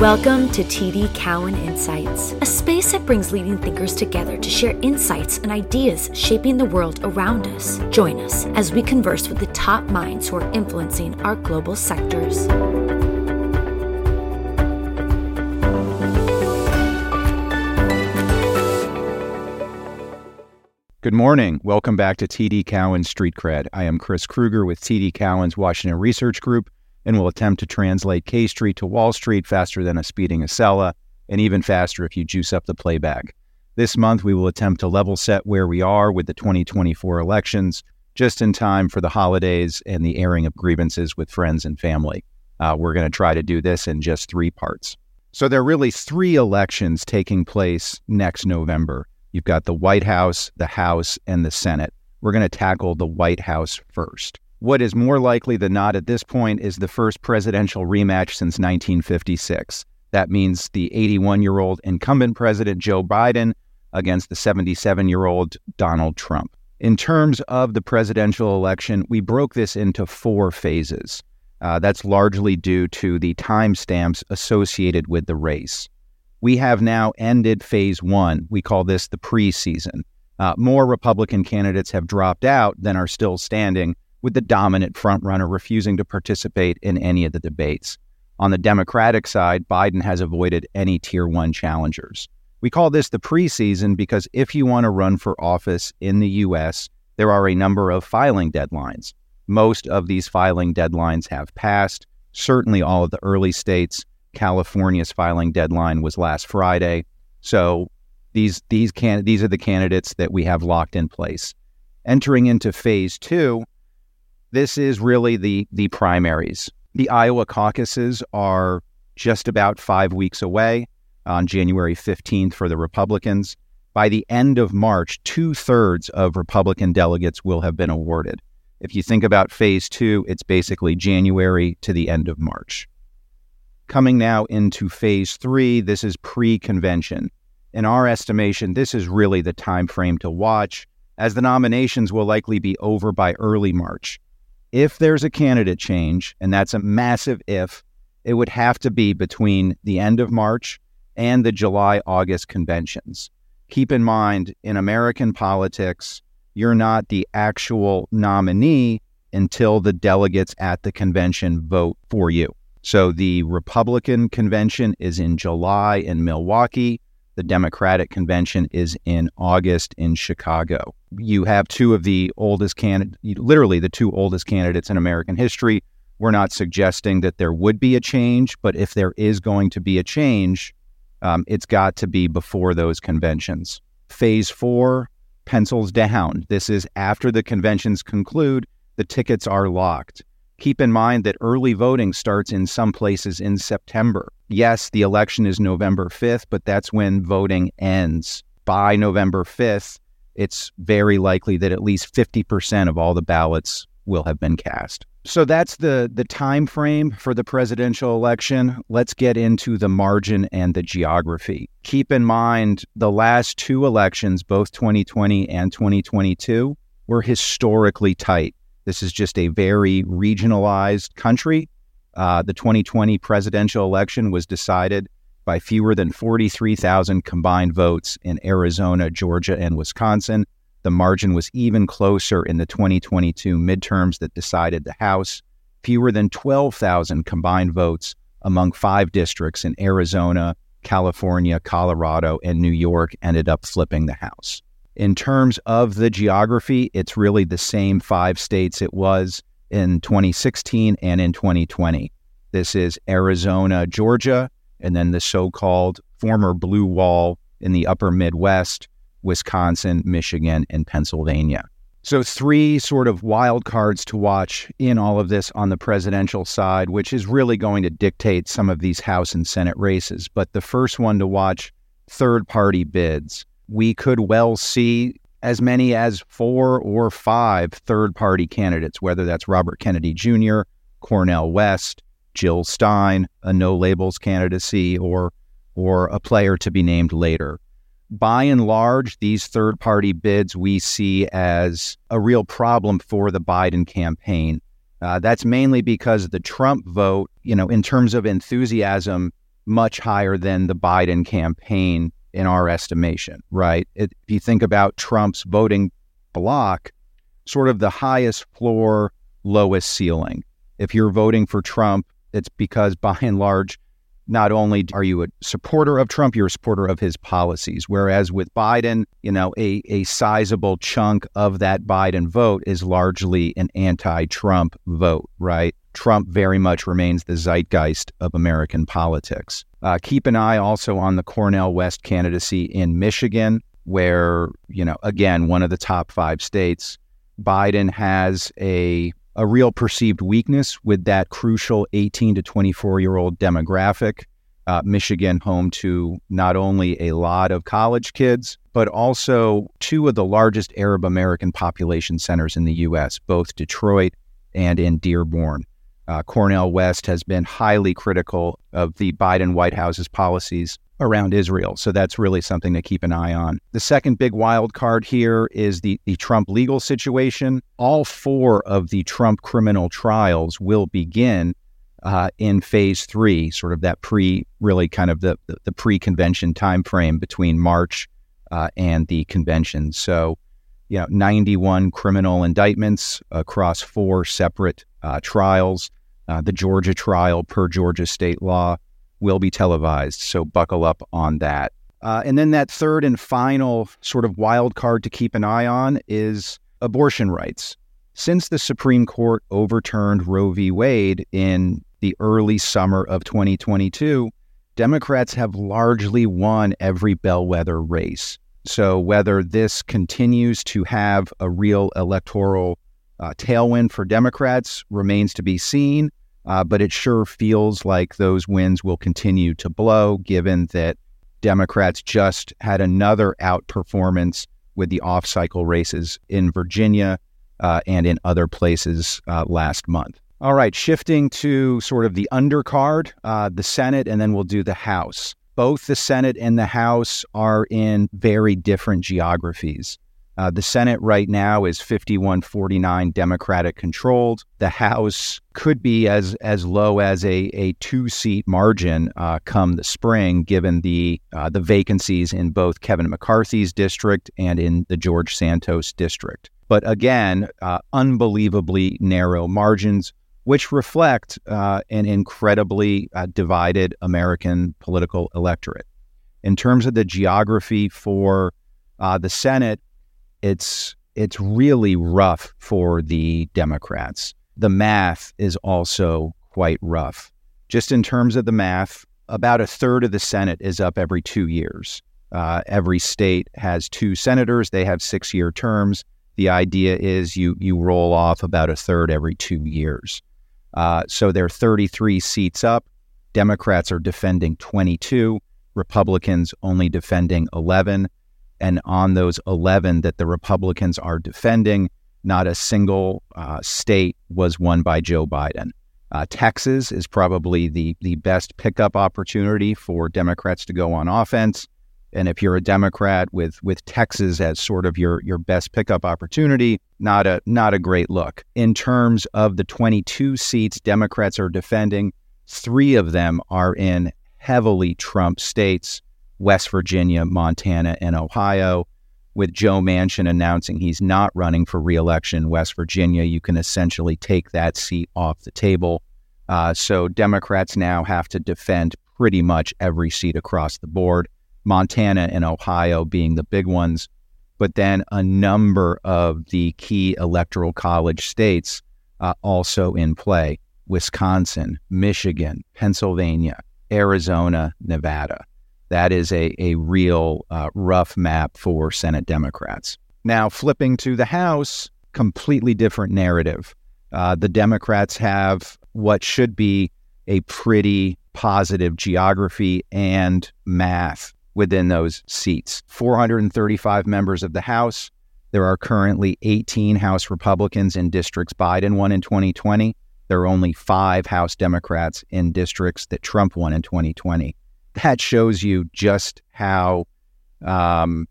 Welcome to TD Cowen Insights, a space that brings leading thinkers together to share insights and ideas shaping the world around us. Join us as we converse with the top minds who are influencing our global sectors. Good morning. Welcome back to TD Cowen Street Cred. I am Chris Krueger with TD Cowen's Washington Research Group and will attempt to translate K Street to Wall Street faster than a speeding Acela, and even faster if you juice up the playback. This month, we will attempt to level set where we are with the 2024 elections, just in time for the holidays and the airing of grievances with friends and family. Uh, we're going to try to do this in just three parts. So, there are really three elections taking place next November. You've got the White House, the House, and the Senate. We're going to tackle the White House first. What is more likely than not at this point is the first presidential rematch since 1956. That means the 81 year old incumbent president Joe Biden against the 77 year old Donald Trump. In terms of the presidential election, we broke this into four phases. Uh, that's largely due to the timestamps associated with the race. We have now ended phase one. We call this the preseason. Uh, more Republican candidates have dropped out than are still standing, with the dominant frontrunner refusing to participate in any of the debates. On the Democratic side, Biden has avoided any tier one challengers. We call this the preseason because if you want to run for office in the U.S., there are a number of filing deadlines. Most of these filing deadlines have passed. Certainly, all of the early states. California's filing deadline was last Friday. So these these can these are the candidates that we have locked in place. Entering into phase two, this is really the the primaries. The Iowa caucuses are just about five weeks away on January 15th for the Republicans. By the end of March, two thirds of Republican delegates will have been awarded. If you think about phase two, it's basically January to the end of March. Coming now into phase three, this is pre convention. In our estimation, this is really the time frame to watch, as the nominations will likely be over by early March if there's a candidate change, and that's a massive if, it would have to be between the end of March and the July August conventions. Keep in mind, in American politics, you're not the actual nominee until the delegates at the convention vote for you. So the Republican convention is in July in Milwaukee. The Democratic convention is in August in Chicago. You have two of the oldest candidates, literally the two oldest candidates in American history. We're not suggesting that there would be a change, but if there is going to be a change, um, it's got to be before those conventions. Phase four, pencils down. This is after the conventions conclude, the tickets are locked. Keep in mind that early voting starts in some places in September. Yes, the election is November 5th, but that's when voting ends. By November 5th, it's very likely that at least 50% of all the ballots will have been cast. So that's the the time frame for the presidential election. Let's get into the margin and the geography. Keep in mind the last two elections, both 2020 and 2022, were historically tight. This is just a very regionalized country. Uh, the 2020 presidential election was decided by fewer than 43,000 combined votes in Arizona, Georgia, and Wisconsin. The margin was even closer in the 2022 midterms that decided the House. Fewer than 12,000 combined votes among five districts in Arizona, California, Colorado, and New York ended up flipping the House. In terms of the geography, it's really the same five states it was in 2016 and in 2020. This is Arizona, Georgia, and then the so called former blue wall in the upper Midwest, Wisconsin, Michigan, and Pennsylvania. So, three sort of wild cards to watch in all of this on the presidential side, which is really going to dictate some of these House and Senate races. But the first one to watch third party bids we could well see as many as four or five third party candidates, whether that's Robert Kennedy Jr., Cornel West, Jill Stein, a no labels candidacy, or, or a player to be named later. By and large, these third party bids we see as a real problem for the Biden campaign. Uh, that's mainly because the Trump vote, you know, in terms of enthusiasm, much higher than the Biden campaign in our estimation, right? It, if you think about Trump's voting block, sort of the highest floor, lowest ceiling. If you're voting for Trump, it's because by and large, not only are you a supporter of Trump, you're a supporter of his policies. Whereas with Biden, you know, a, a sizable chunk of that Biden vote is largely an anti Trump vote, right? Trump very much remains the zeitgeist of American politics. Uh, keep an eye also on the Cornel West candidacy in Michigan, where, you know, again, one of the top five states. Biden has a a real perceived weakness with that crucial 18 to 24 year old demographic. Uh, Michigan, home to not only a lot of college kids, but also two of the largest Arab American population centers in the U.S., both Detroit and in Dearborn. Uh, Cornel West has been highly critical of the Biden White House's policies around Israel. So that's really something to keep an eye on. The second big wild card here is the, the Trump legal situation. All four of the Trump criminal trials will begin uh, in phase three, sort of that pre, really kind of the, the, the pre convention timeframe between March uh, and the convention. So, you know, 91 criminal indictments across four separate uh, trials. Uh, the Georgia trial, per Georgia state law, will be televised. So buckle up on that. Uh, and then that third and final sort of wild card to keep an eye on is abortion rights. Since the Supreme Court overturned Roe v. Wade in the early summer of 2022, Democrats have largely won every bellwether race. So whether this continues to have a real electoral uh, tailwind for Democrats remains to be seen. Uh, but it sure feels like those winds will continue to blow, given that Democrats just had another outperformance with the off cycle races in Virginia uh, and in other places uh, last month. All right, shifting to sort of the undercard, uh, the Senate, and then we'll do the House. Both the Senate and the House are in very different geographies. Uh, the Senate right now is 51-49 Democratic controlled. The House could be as as low as a, a two seat margin uh, come the spring, given the uh, the vacancies in both Kevin McCarthy's district and in the George Santos district. But again, uh, unbelievably narrow margins, which reflect uh, an incredibly uh, divided American political electorate. In terms of the geography for the Senate, it's it's really rough for the Democrats. The math is also quite rough. Just in terms of the math, about a third of the Senate is up every two years. Uh, every state has two senators. They have six year terms. The idea is you you roll off about a third every two years. Uh, so they're 33 seats up. Democrats are defending 22. Republicans only defending 11. And on those 11 that the Republicans are defending, not a single uh, state was won by Joe Biden. Uh, Texas is probably the, the best pickup opportunity for Democrats to go on offense. And if you're a Democrat with with Texas as sort of your your best pickup opportunity, not a not a great look. In terms of the 22 seats Democrats are defending, three of them are in heavily Trump states. West Virginia, Montana, and Ohio. With Joe Manchin announcing he's not running for reelection in West Virginia, you can essentially take that seat off the table. Uh, so Democrats now have to defend pretty much every seat across the board, Montana and Ohio being the big ones, but then a number of the key electoral college states uh, also in play Wisconsin, Michigan, Pennsylvania, Arizona, Nevada that is a, a real uh, rough map for Senate Democrats. Now, flipping to the House, completely different narrative. Uh, the Democrats have what should be a pretty positive geography and math within those seats. 435 members of the House. There are currently 18 House Republicans in districts Biden won in 2020. There are only five House Democrats in districts that Trump won in 2020 that shows you just how, um,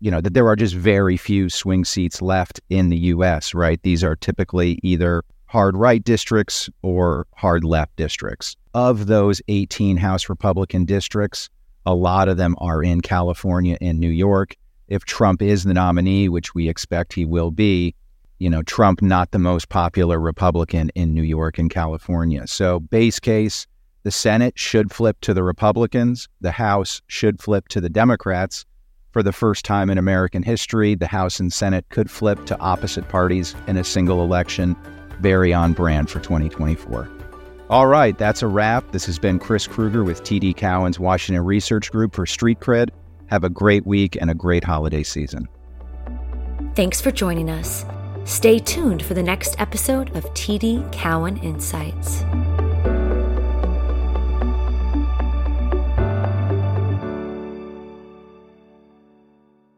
you know, that there are just very few swing seats left in the U.S. Right? These are typically either hard right districts or hard left districts. Of those 18 House Republican districts, a lot of them are in California and New York. If Trump is the nominee, which we expect he will be, you know, Trump not the most popular Republican in New York and California. So, base case, the Senate should flip to the Republicans, the House should flip to the Democrats. For the first time in American history, the House and Senate could flip to opposite parties in a single election. Very on brand for 2024. All right, that's a wrap. This has been Chris Krueger with TD Cowen's Washington Research Group for Street Cred. Have a great week and a great holiday season. Thanks for joining us. Stay tuned for the next episode of TD Cowen Insights.